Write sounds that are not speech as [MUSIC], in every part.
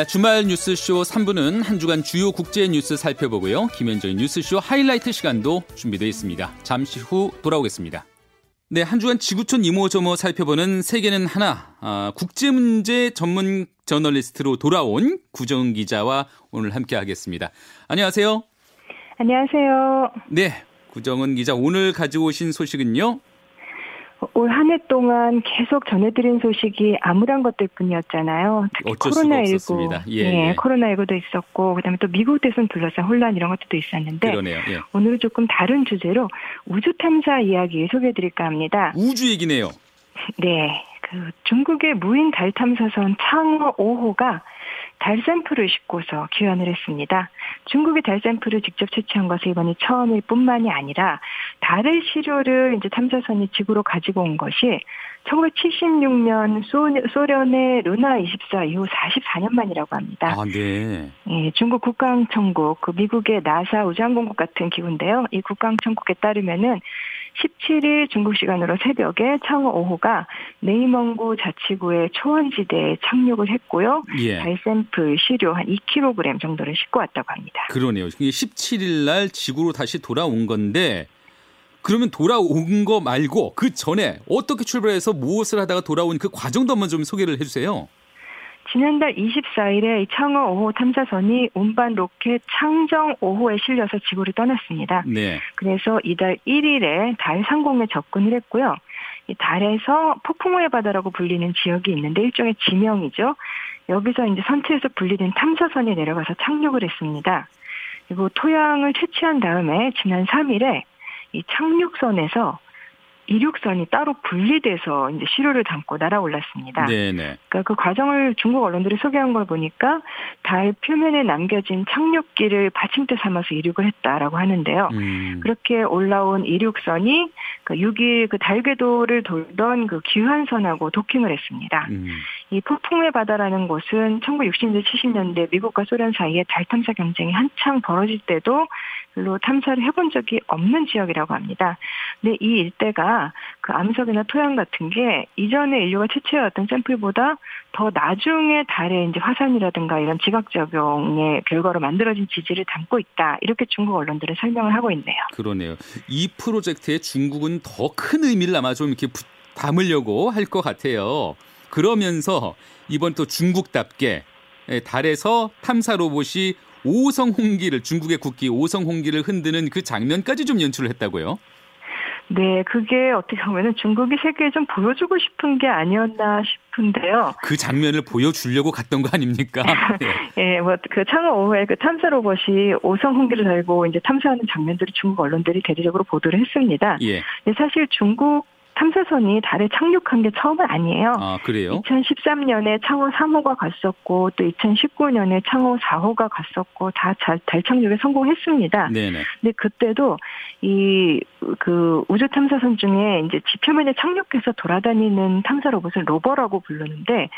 네, 주말 뉴스쇼 3부는 한 주간 주요 국제 뉴스 살펴보고요. 김현정의 뉴스쇼 하이라이트 시간도 준비되어 있습니다. 잠시 후 돌아오겠습니다. 네, 한 주간 지구촌 이모저모 살펴보는 세계는 하나 아, 국제 문제 전문 저널리스트로 돌아온 구정 기자와 오늘 함께 하겠습니다. 안녕하세요. 안녕하세요. 네, 구정은 기자 오늘 가져오신 소식은요? 올 한 해 동안 계속 전해드린 소식이 암울한 것들뿐이었잖아요. 특히 코로나19, 예, 예, 예. 코로나19도 있었고, 그다음에 또 미국 대선 둘러싼 혼란 이런 것들도 있었는데, 그러네요. 예. 오늘은 조금 다른 주제로 우주 탐사 이야기 소개해드릴까 합니다. 우주 얘기네요. [LAUGHS] 네, 그 중국의 무인 달 탐사선 창어 5호가 달 샘플을 싣고서 귀환을 했습니다. 중국이 달 샘플을 직접 채취한 것은 이번이 처음일 뿐만이 아니라 달의 시료를 이제 탐사선이 지구로 가지고 온 것이 1976년 소,련의 루나 24 이후 44년 만이라고 합니다. 아, 네. 예, 중국 국가항천국, 그 미국의 나사 우주항공국 같은 기구인데요. 이 국가항천국에 따르면은 17일 중국 시간으로 새벽에 창호 5호가 네이멍구 자치구의 초원지대에 착륙을 했고요. 예. 달 샘플 시료 한 2kg 정도를 싣고 왔다고 합니다. 그러네요. 17일 날 지구로 다시 돌아온 건데 그러면 돌아온 거 말고 그 전에 어떻게 출발해서 무엇을 하다가 돌아온 그 과정도 한번 좀 소개를 해주세요. 지난달 24일에 창어 5호 탐사선이 운반 로켓 창정 5호에 실려서 지구를 떠났습니다. 네. 그래서 이달 1일에 달 상공에 접근을 했고요. 이 달에서 폭풍우의 바다라고 불리는 지역이 있는데 일종의 지명이죠. 여기서 이제 선체에서 분리된 탐사선이 내려가서 착륙을 했습니다. 그리고 토양을 채취한 다음에 지난 3일에 이 착륙선에서 이륙선이 따로 분리돼서 이제 시료를 담고 날아올랐습니다. 네네. 그러니까 그 과정을 중국 언론들이 소개한 걸 보니까 달 표면에 남겨진 착륙기를 받침대 삼아서 이륙을 했다라고 하는데요. 음. 그렇게 올라온 이륙선이 그 6일 그 달궤도를 돌던 그 귀환선하고 도킹을 했습니다. 음. 이 폭풍의 바다라는 곳은 1960년대 70년대 미국과 소련 사이에 달 탐사 경쟁이 한창 벌어질 때도 별로 탐사를 해본 적이 없는 지역이라고 합니다. 근데 이 일대가 그 암석이나 토양 같은 게 이전에 인류가 채취해왔던 샘플보다 더 나중에 달에 이제 화산이라든가 이런 지각작용의 결과로 만들어진 지지를 담고 있다. 이렇게 중국 언론들은 설명을 하고 있네요. 그러네요. 이 프로젝트에 중국은 더 큰 의미를 아마 좀 이렇게 담으려고 할 것 같아요. 그러면서 이번 또 중국답게 달에서 탐사 로봇이 오성 홍기를 중국의 국기 오성 홍기를 흔드는 그 장면까지 좀 연출을 했다고요? 네, 그게 어떻게 보면은 중국이 세계에 좀 보여주고 싶은 게 아니었나 싶은데요. 그 장면을 보여주려고 갔던 거 아닙니까? [LAUGHS] 예, 네, 뭐그 창어 5회 그 탐사 로봇이 오성 홍기를 달고 이제 탐사하는 장면들을 중국 언론들이 대대적으로 보도를 했습니다. 예. 사실 중국 탐사선이 달에 착륙한 게 처음은 아니에요. 아, 그래요? 2013년에 창호 3호가 갔었고 또 2019년에 창호 4호가 갔었고 다 달 착륙에 성공했습니다. 네네. 근데 그때도 이 그 우주 탐사선 중에 이제 지표면에 착륙해서 돌아다니는 탐사 로봇을 로버라고 부르는데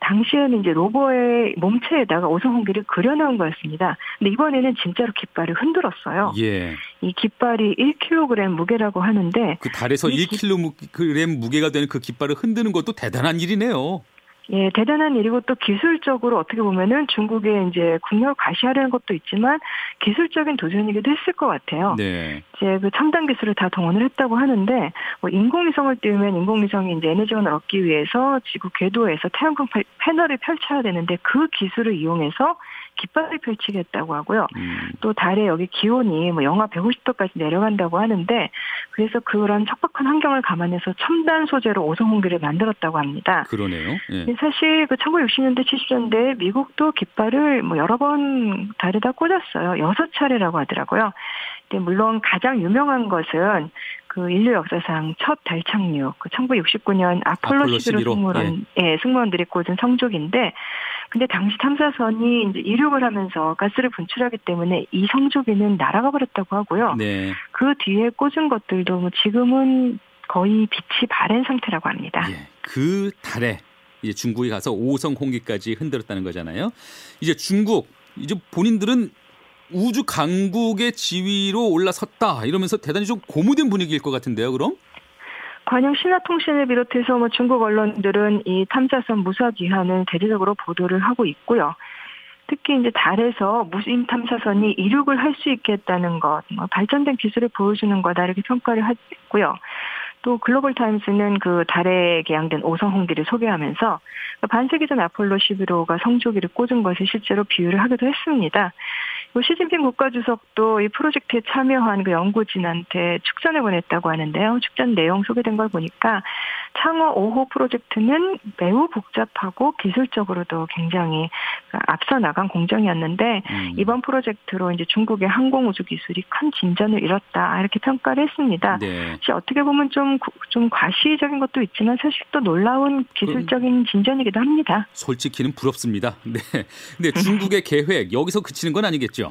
당시에는 이제 로버의 몸체에다가 오성홍기를 그려놓은 거였습니다. 근데 이번에는 진짜로 깃발을 흔들었어요. 예. 이 깃발이 1kg 무게라고 하는데 그 달에서 1kg 무게가 되는 그 깃발을 흔드는 것도 대단한 일이네요. 예, 대단한 일이고 또 기술적으로 어떻게 보면은 중국에 이제 국력을 과시하려는 것도 있지만 기술적인 도전이기도 했을 것 같아요. 네. 이제 그 첨단 기술을 다 동원을 했다고 하는데 뭐 인공위성을 띄우면 인공위성이 이제 에너지원을 얻기 위해서 지구 궤도에서 태양광 패널을 펼쳐야 되는데 그 기술을 이용해서 깃발을 펼치겠다고 하고요. 음. 또 달에 여기 기온이 뭐 영하 150도까지 내려간다고 하는데 그래서 그런 척박한 환경을 감안해서 첨단 소재로 오성 홍기를 만들었다고 합니다. 그러네요. 예. 사실 그 1960년대 70년대 미국도 깃발을 뭐 여러 번 달에다 꽂았어요. 여섯 차례라고 하더라고요. 근데 물론 가장 유명한 것은 그 인류 역사상 첫 달 착륙, 그 1969년 아폴로, 아폴로 11호 승무원, 예. 예, 승무원들이 꽂은 성족인데, 근데 당시 탐사선이 이제 이륙을 하면서 가스를 분출하기 때문에 이 성조기는 날아가 버렸다고 하고요. 네. 그 뒤에 꽂은 것들도 뭐 지금은 거의 빛이 바랜 상태라고 합니다. 예. 그 달에 이제 중국에 가서 오성 홍기까지 흔들었다는 거잖아요. 이제 중국 이제 본인들은 우주 강국의 지위로 올라섰다 이러면서 대단히 좀 고무된 분위기일 것 같은데요, 그럼? 관영 신화통신을 비롯해서 뭐 중국 언론들은 이 탐사선 무사 귀환을 대대적으로 보도를 하고 있고요. 특히 이제 달에서 무인 탐사선이 이륙을 할 수 있게 했다는 것, 뭐 발전된 기술을 보여주는 거다 이렇게 평가를 했고요. 또 글로벌 타임스는 그 달에 개양된 오성 홍기를 소개하면서 반세기 전 아폴로 11호가 성조기를 꽂은 것을 실제로 비유를 하기도 했습니다. 뭐 시진핑 국가주석도 이 프로젝트에 참여한 그 연구진한테 축전을 보냈다고 하는데요. 축전 내용 소개된 걸 보니까 창어 5호 프로젝트는 매우 복잡하고 기술적으로도 굉장히 앞서 나간 공정이었는데 음. 이번 프로젝트로 이제 중국의 항공우주 기술이 큰 진전을 이뤘다 이렇게 평가를 했습니다. 네. 어떻게 보면 좀, 좀 과시적인 것도 있지만 사실 또 놀라운 기술적인 진전이기도 합니다. 솔직히는 부럽습니다. [LAUGHS] 네. 근데 중국의 계획 여기서 그치는 건 아니겠죠?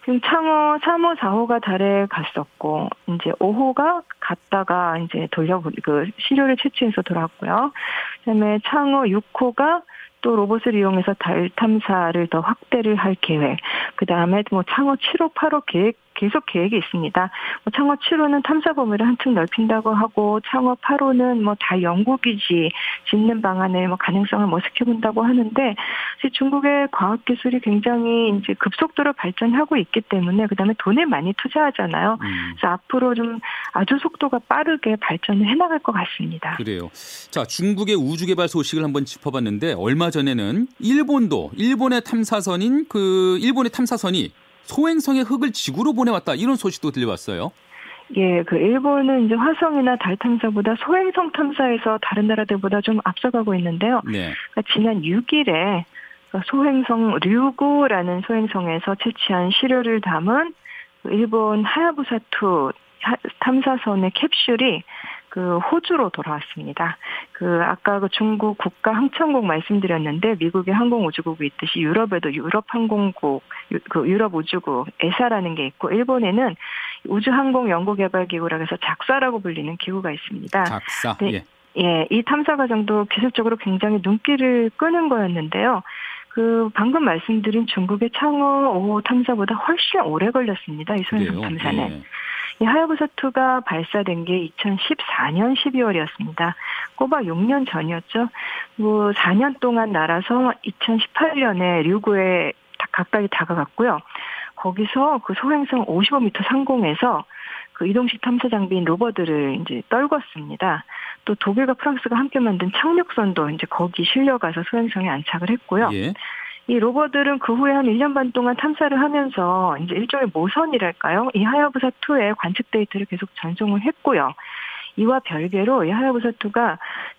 지금 창호 3호, 4호가 달에 갔었고, 이제 5호가 갔다가 이제 돌려, 그, 시료를 채취해서 돌아왔고요. 그 다음에 창호 6호가 또 로봇을 이용해서 달 탐사를 더 확대를 할 계획. 그 다음에 뭐 창호 7호, 8호 계획 계속 계획이 있습니다. 뭐 창호 7호는 탐사 범위를 한층 넓힌다고 하고 창호 8호는 뭐달 연구기지 짓는 방안을 뭐 가능성을 모색해 본다고 하는데 중국의 과학 기술이 굉장히 이제 급속도로 발전하고 있기 때문에 그다음에 돈을 많이 투자하잖아요. 음. 그래서 앞으로 좀 아주 속도가 빠르게 발전을 해나갈 것 같습니다. 그래요. 자 중국의 우주 개발 소식을 한번 짚어봤는데 얼마 전에는 일본도 일본의 탐사선인 그 일본의 탐사선이 소행성의 흑을 지구로 보내왔다 이런 소식도 들려왔어요. 예, 그 일본은 이제 화성이나 달 탐사보다 소행성 탐사에서 다른 나라들보다 좀 앞서가고 있는데요. 네. 그러니까 지난 6일에 소행성 류구라는 소행성에서 채취한 시료를 담은 일본 하야부사2 탐사선의 캡슐이 그 호주로 돌아왔습니다. 그 아까 그 중국 국가 항천국 말씀드렸는데 미국의 항공 우주국이 있듯이 유럽에도 유럽 항공국, 그 유럽 우주국 에사라는 게 있고 일본에는 우주항공 연구개발기구라 해서 작사라고 불리는 기구가 있습니다. 작사. 네. 예. 예, 이 탐사 과정도 기술적으로 굉장히 눈길을 끄는 거였는데요. 그 방금 말씀드린 중국의 창어 5호 탐사보다 훨씬 오래 걸렸습니다. 이 소행성 탐사는. 예. 이 하야부사 2가 발사된 게 2014년 12월이었습니다. 꼬박 6년 전이었죠. 뭐 4년 동안 날아서 2018년에 류구에 가까이 다가갔고요. 거기서 그 소행성 55m 상공에서 그 이동식 탐사 장비인 로버들을 이제 떨궜습니다. 또 독일과 프랑스가 함께 만든 착륙선도 이제 거기 실려가서 소행성에 안착을 했고요. 예. 이 로버들은 그 후에 한 1년 반 동안 탐사를 하면서 이제 일종의 모선이랄까요? 이 하야부사 2의 관측 데이터를 계속 전송을 했고요. 이와 별개로 이 하야부사 2가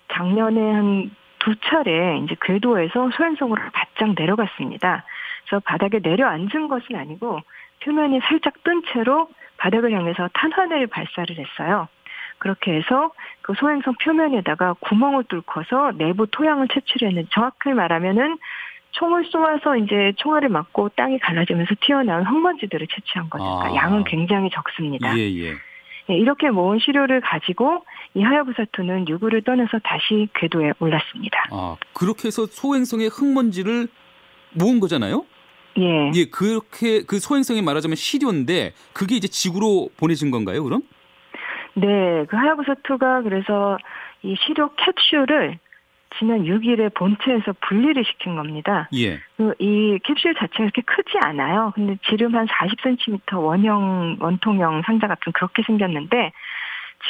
작년에 한 두 차례 이제 궤도에서 소행성으로 바짝 내려갔습니다. 그래서 바닥에 내려앉은 것은 아니고 표면이 살짝 뜬 채로 바닥을 향해서 탄환을 발사를 했어요. 그렇게 해서 그 소행성 표면에다가 구멍을 뚫고서 내부 토양을 채취를 했는데 정확히 말하면은 총을 쏘아서 이제 총알을 맞고 땅이 갈라지면서 튀어나온 흙먼지들을 채취한 거죠. 그러니까 아. 양은 굉장히 적습니다. 예, 예. 예, 이렇게 모은 시료를 가지고 이 하야부사2는 유구를 떠나서 다시 궤도에 올랐습니다. 아, 그렇게 해서 소행성의 흙먼지를 모은 거잖아요? 예. 예, 그렇게 그 소행성이 말하자면 시료인데 그게 이제 지구로 보내진 건가요, 그럼? 네, 그 하야부사2가 그래서 이 시료 캡슐을 지난 6일에 본체에서 분리를 시킨 겁니다. 예. 그 이 캡슐 자체가 그렇게 크지 않아요. 근데 지름 한 40cm 원형 원통형 상자 같은 그렇게 생겼는데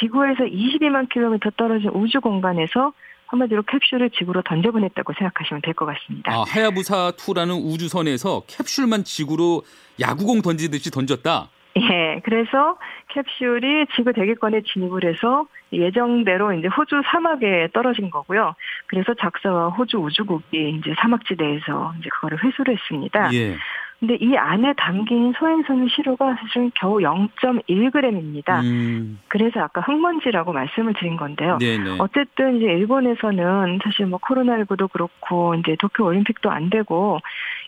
지구에서 22만 킬로미터 떨어진 우주 공간에서 한마디로 캡슐을 지구로 던져보냈다고 생각하시면 될 것 같습니다. 아, 하야부사 2라는 우주선에서 캡슐만 지구로 야구공 던지듯이 던졌다. 예, 그래서 캡슐이 지구 대기권에 진입을 해서 예정대로 이제 호주 사막에 떨어진 거고요. 그래서 작사와 호주 우주국이 이제 사막지대에서 이제 그거를 회수를 했습니다. 예. 근데 이 안에 담긴 소행성의 시료가 사실은 겨우 0.1g입니다. 음. 그래서 아까 흙먼지라고 말씀을 드린 건데요. 네네. 어쨌든 이제 일본에서는 사실 뭐 코로나19도 그렇고 이제 도쿄 올림픽도 안 되고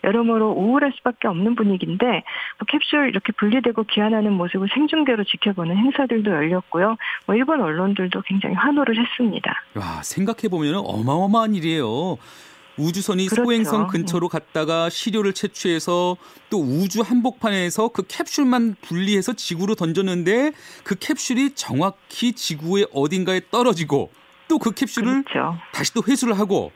여러모로 우울할 수밖에 없는 분위기인데 뭐 캡슐 이렇게 분리되고 귀환하는 모습을 생중계로 지켜보는 행사들도 열렸고요. 뭐 일본 언론들도 굉장히 환호를 했습니다. 와 생각해 보면 어마어마한 일이에요. 우주선이 그렇죠. 소행성 근처로 갔다가 시료를 채취해서 또 우주 한복판에서 그 캡슐만 분리해서 지구로 던졌는데 그 캡슐이 정확히 지구의 어딘가에 떨어지고 또 그 캡슐을 그렇죠. 다시 또 회수를 하고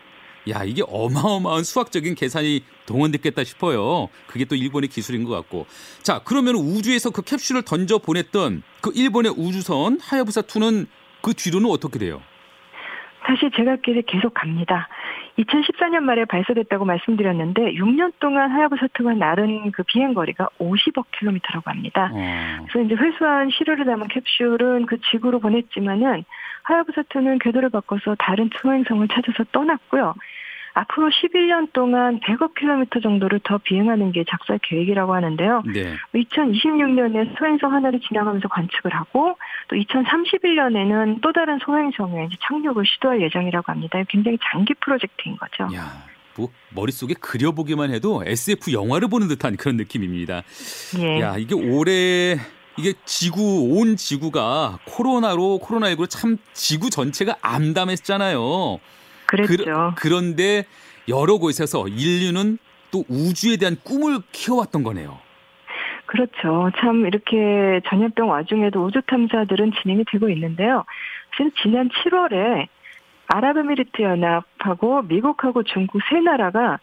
야 이게 어마어마한 수학적인 계산이 동원됐겠다 싶어요. 그게 또 일본의 기술인 것 같고. 자 그러면 우주에서 그 캡슐을 던져 보냈던 그 일본의 우주선 하야부사 2는 그 뒤로는 어떻게 돼요? 사실 제각길에 계속 갑니다. 2014년 말에 발사됐다고 말씀드렸는데 6년 동안 하야부사2가 나른 그 비행 거리가 50억 킬로미터라고 합니다. 어. 그래서 이제 회수한 시료를 담은 캡슐은 그 지구로 보냈지만은 하야부사2는 궤도를 바꿔서 다른 초행성을 찾아서 떠났고요. 앞으로 11년 동안 100억 킬로미터 정도를 더 비행하는 게 작살 계획이라고 하는데요. 네. 2026년에 소행성 하나를 지나가면서 관측을 하고 또 2031년에는 또 다른 소행성에 착륙을 시도할 예정이라고 합니다. 굉장히 장기 프로젝트인 거죠. 야. 뭐 머릿속에 그려보기만 해도 SF 영화를 보는 듯한 그런 느낌입니다. 예. 야, 이게 올해 이게 지구 온 지구가 코로나로 코로나19로 참 지구 전체가 암담했잖아요. 그랬죠. 그, 런데 여러 곳에서 인류는 또 우주에 대한 꿈을 키워왔던 거네요. 그렇죠. 참 이렇게 전염병 와중에도 우주 탐사들은 진행이 되고 있는데요. 지난 7월에 아랍에미리트 연합하고 미국하고 중국 세 나라가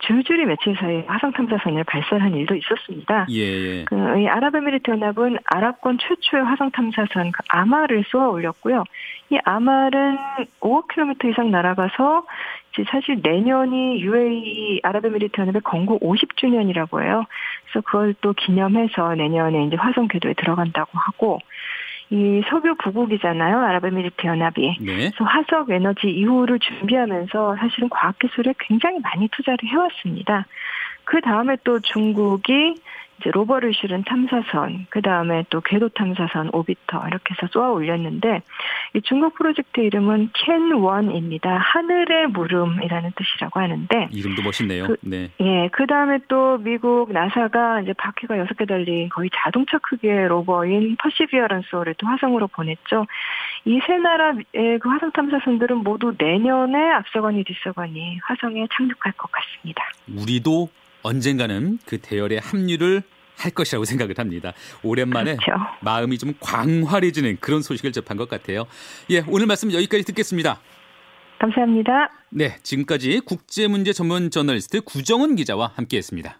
줄줄이 며칠 사이에 화성 탐사선을 발사한 일도 있었습니다. 예. 예. 그, 이 아랍에미리트 연합은 아랍권 최초의 화성 탐사선 그 아마를 쏘아 올렸고요. 이 아말은 5억 킬로미터 이상 날아가서 이제 사실 내년이 UAE 아랍에미리트 연합의 건국 50주년이라고 해요. 그래서 그걸 또 기념해서 내년에 이제 화성 궤도에 들어간다고 하고 이 석유 부국이잖아요. 아랍에미리트 연합이. 네. 그래서 화석 에너지 이후를 준비하면서 사실은 과학 기술에 굉장히 많이 투자를 해왔습니다. 그 다음에 또 중국이 이제 rover를 실은 탐사선, 그 다음에 또 궤도 탐사선 orbiter 이렇게 해서 쏘아 올렸는데 이 중국 프로젝트 이름은 톈원입니다. 하늘의 물음이라는 뜻이라고 하는데 이름도 멋있네요. 그, 네. 예, 그 다음에 또 미국 나사가 이제 바퀴가 여섯 개 달린 거의 자동차 크기의 rover인 퍼시비어런스를 또 화성으로 보냈죠. 이 세 나라의 그 화성 탐사선들은 모두 내년에 앞서거니 뒤서거니 화성에 착륙할 것 같습니다. 우리도 언젠가는 그 대열에 합류를 할 것이라고 생각을 합니다. 오랜만에 그렇죠. 마음이 좀 광활해지는 그런 소식을 접한 것 같아요. 예, 오늘 말씀 여기까지 듣겠습니다. 감사합니다. 네, 지금까지 국제문제 전문 저널리스트 구정은 기자와 함께했습니다.